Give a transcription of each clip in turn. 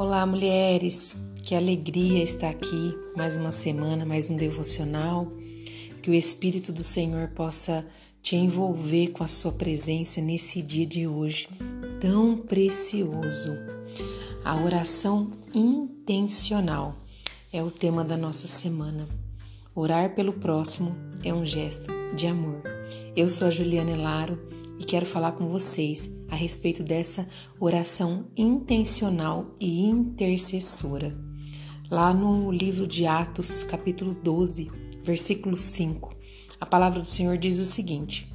Olá, mulheres! Que alegria estar aqui mais uma semana, mais um devocional. Que o Espírito do Senhor possa te envolver com a sua presença nesse dia de hoje tão precioso. A oração intencional é o tema da nossa semana. Orar pelo próximo é um gesto de amor. Eu sou a Juliana Elaro e quero falar com vocês a respeito dessa oração intencional e intercessora. Lá no livro de Atos, capítulo 12, versículo 5, a palavra do Senhor diz o seguinte: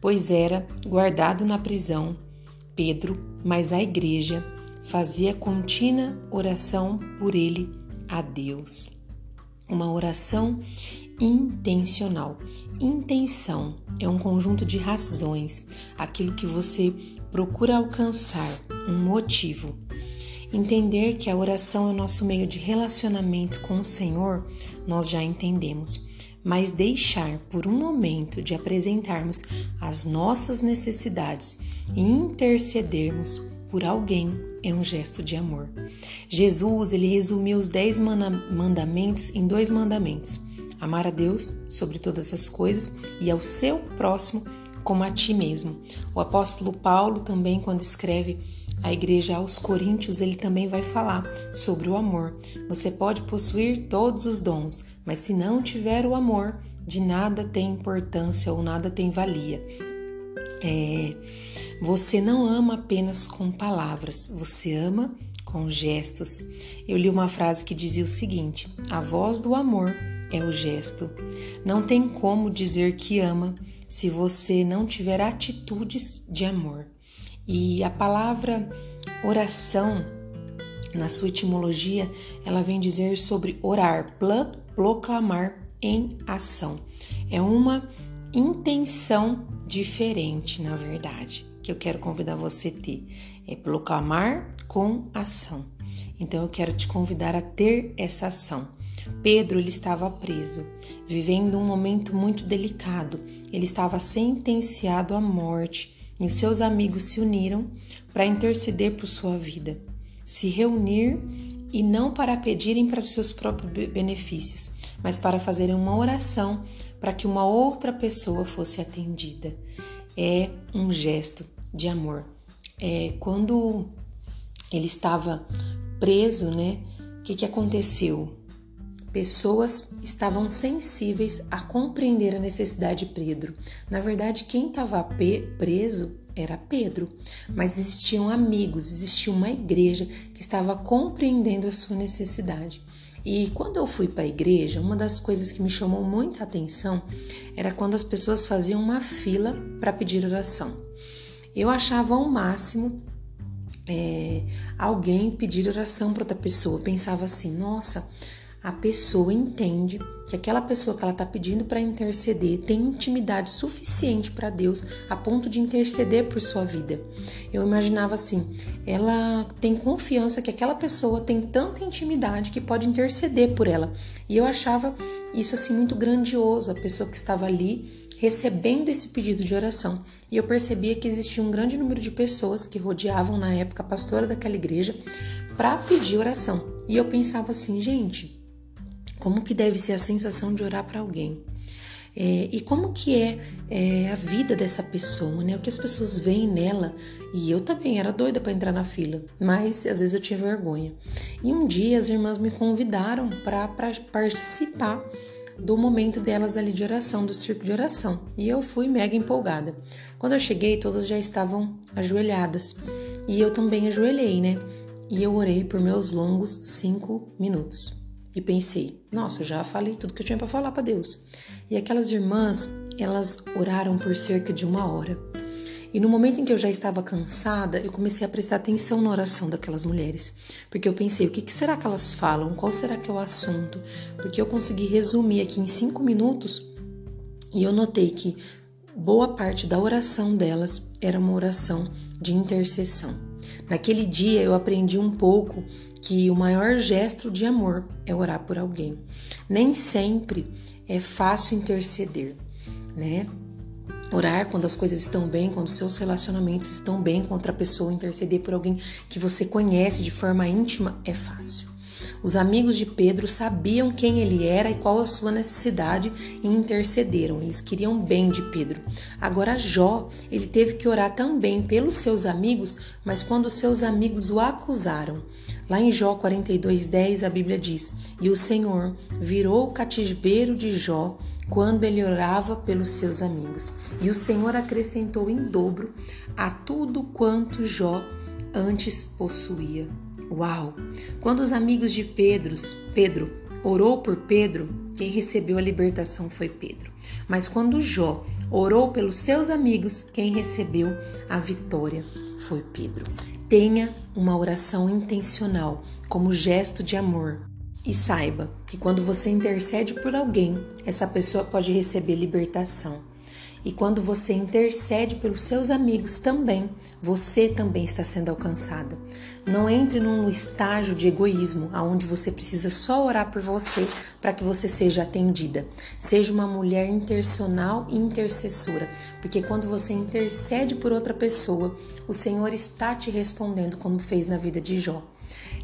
Pois era guardado na prisão Pedro, mas a igreja fazia contínua oração por ele a Deus. Uma oração intencional. Intenção é um conjunto de razões, aquilo que você procura alcançar, um motivo. Entender que a oração é o nosso meio de relacionamento com o Senhor, nós já entendemos. Mas deixar por um momento de apresentarmos as nossas necessidades e intercedermos por alguém é um gesto de amor. Jesus, ele resumiu os dez mandamentos em dois mandamentos: amar a Deus sobre todas as coisas e ao seu próximo como a ti mesmo. O apóstolo Paulo também, quando escreve a igreja aos Coríntios, ele também vai falar sobre o amor. Você pode possuir todos os dons, mas se não tiver o amor, de nada tem importância ou nada tem valia. É, você não ama apenas com palavras, você ama com gestos. Eu li uma frase que dizia o seguinte: a voz do amor é o gesto. Não tem como dizer que ama se você não tiver atitudes de amor. E a palavra oração, na sua etimologia, ela vem dizer sobre orar, proclamar em ação. É uma intenção diferente, na verdade, que eu quero convidar você a ter. É proclamar com ação. Então eu quero te convidar a ter essa ação. Pedro ele estava preso, vivendo um momento muito delicado. Ele estava sentenciado à morte e os seus amigos se uniram para interceder por sua vida, se reunir e não para pedirem para os seus próprios benefícios, mas para fazerem uma oração para que uma outra pessoa fosse atendida. É um gesto de amor. É, quando ele estava preso, né? O que, que aconteceu? Pessoas estavam sensíveis a compreender a necessidade de Pedro. Na verdade, quem estava preso era Pedro, mas existiam amigos, existia uma igreja que estava compreendendo a sua necessidade. E quando eu fui para a igreja, uma das coisas que me chamou muita atenção era quando as pessoas faziam uma fila para pedir oração. Eu achava o máximo é, alguém pedir oração para outra pessoa. Eu pensava assim, nossa, a pessoa entende que aquela pessoa que ela está pedindo para interceder tem intimidade suficiente para Deus a ponto de interceder por sua vida. Eu imaginava assim, ela tem confiança que aquela pessoa tem tanta intimidade que pode interceder por ela. E eu achava isso assim muito grandioso, a pessoa que estava ali recebendo esse pedido de oração. E eu percebia que existia um grande número de pessoas que rodeavam na época a pastora daquela igreja para pedir oração. E eu pensava assim, gente, como que deve ser a sensação de orar para alguém. É, e como que é, é, a vida dessa pessoa, né? O que as pessoas veem nela. E eu também era doida para entrar na fila, mas às vezes eu tinha vergonha. E um dia as irmãs me convidaram para participar do momento delas ali de oração, do círculo de oração. E eu fui mega empolgada. Quando eu cheguei, todas já estavam ajoelhadas. E eu também ajoelhei, né? E eu orei por meus longos cinco minutos e pensei: nossa, eu já falei tudo que eu tinha para falar para Deus. E aquelas irmãs, elas oraram por cerca de uma hora. E no momento em que eu já estava cansada, eu comecei a prestar atenção na oração daquelas mulheres, porque eu pensei: o que, que será que elas falam? Qual será que é o assunto? Porque eu consegui resumir aqui em cinco minutos e eu notei que boa parte da oração delas era uma oração de intercessão. Naquele dia eu aprendi um pouco que o maior gesto de amor é orar por alguém. Nem sempre é fácil interceder, né? Orar quando as coisas estão bem, quando seus relacionamentos estão bem com outra pessoa, interceder por alguém que você conhece de forma íntima é fácil. Os amigos de Pedro sabiam quem ele era e qual a sua necessidade e intercederam. Eles queriam bem de Pedro. Agora Jó, ele teve que orar também pelos seus amigos, mas quando seus amigos o acusaram. Lá em Jó 42:10 a Bíblia diz: "E o Senhor virou o cativeiro de Jó quando ele orava pelos seus amigos. E o Senhor acrescentou em dobro a tudo quanto Jó antes possuía. Uau! Quando os amigos de Pedro, Pedro orou por Pedro, quem recebeu a libertação foi Pedro. Mas quando Jó orou pelos seus amigos, quem recebeu a vitória foi Pedro. Tenha uma oração intencional como gesto de amor e saiba que quando você intercede por alguém, essa pessoa pode receber libertação. E quando você intercede pelos seus amigos também, você também está sendo alcançada. Não entre num estágio de egoísmo, aonde você precisa só orar por você para que você seja atendida. Seja uma mulher intencional e intercessora, porque quando você intercede por outra pessoa, o Senhor está te respondendo como fez na vida de Jó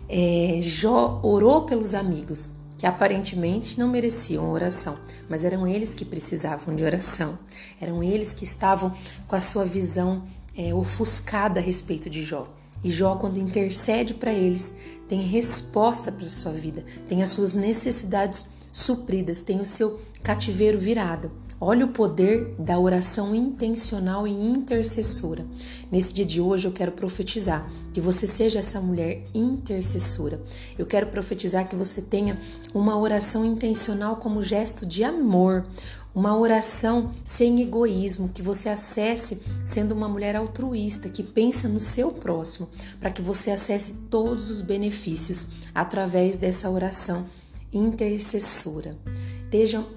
é, Jó orou pelos amigos, que aparentemente não mereciam oração, mas eram eles que precisavam de oração, eram eles que estavam com a sua visão é, ofuscada a respeito de Jó. E Jó, quando intercede para eles, tem resposta para sua vida, tem as suas necessidades supridas, tem o seu cativeiro virado. Olha o poder da oração intencional e intercessora. Nesse dia de hoje eu quero profetizar que você seja essa mulher intercessora. Eu quero profetizar que você tenha uma oração intencional como gesto de amor, uma oração sem egoísmo, que você acesse sendo uma mulher altruísta, que pensa no seu próximo, para que você acesse todos os benefícios através dessa oração intercessora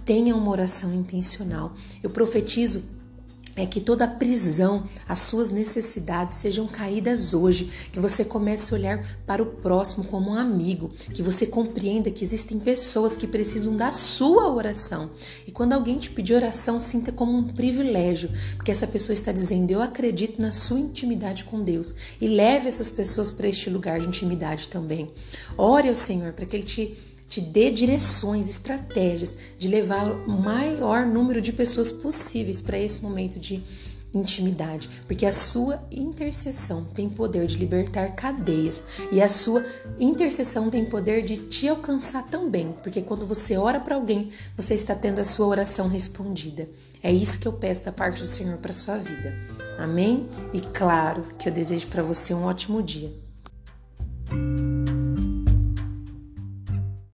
tenha uma oração intencional. Eu profetizo é que toda prisão, as suas necessidades sejam caídas hoje, que você comece a olhar para o próximo como um amigo, que você compreenda que existem pessoas que precisam da sua oração. E quando alguém te pedir oração, sinta como um privilégio, porque essa pessoa está dizendo: Eu acredito na sua intimidade com Deus. E leve essas pessoas para este lugar de intimidade também. Ore ao Senhor para que Ele te te dê direções, estratégias de levar o maior número de pessoas possíveis para esse momento de intimidade, porque a sua intercessão tem poder de libertar cadeias e a sua intercessão tem poder de te alcançar também, porque quando você ora para alguém, você está tendo a sua oração respondida. É isso que eu peço da parte do Senhor para sua vida. Amém? E claro que eu desejo para você um ótimo dia.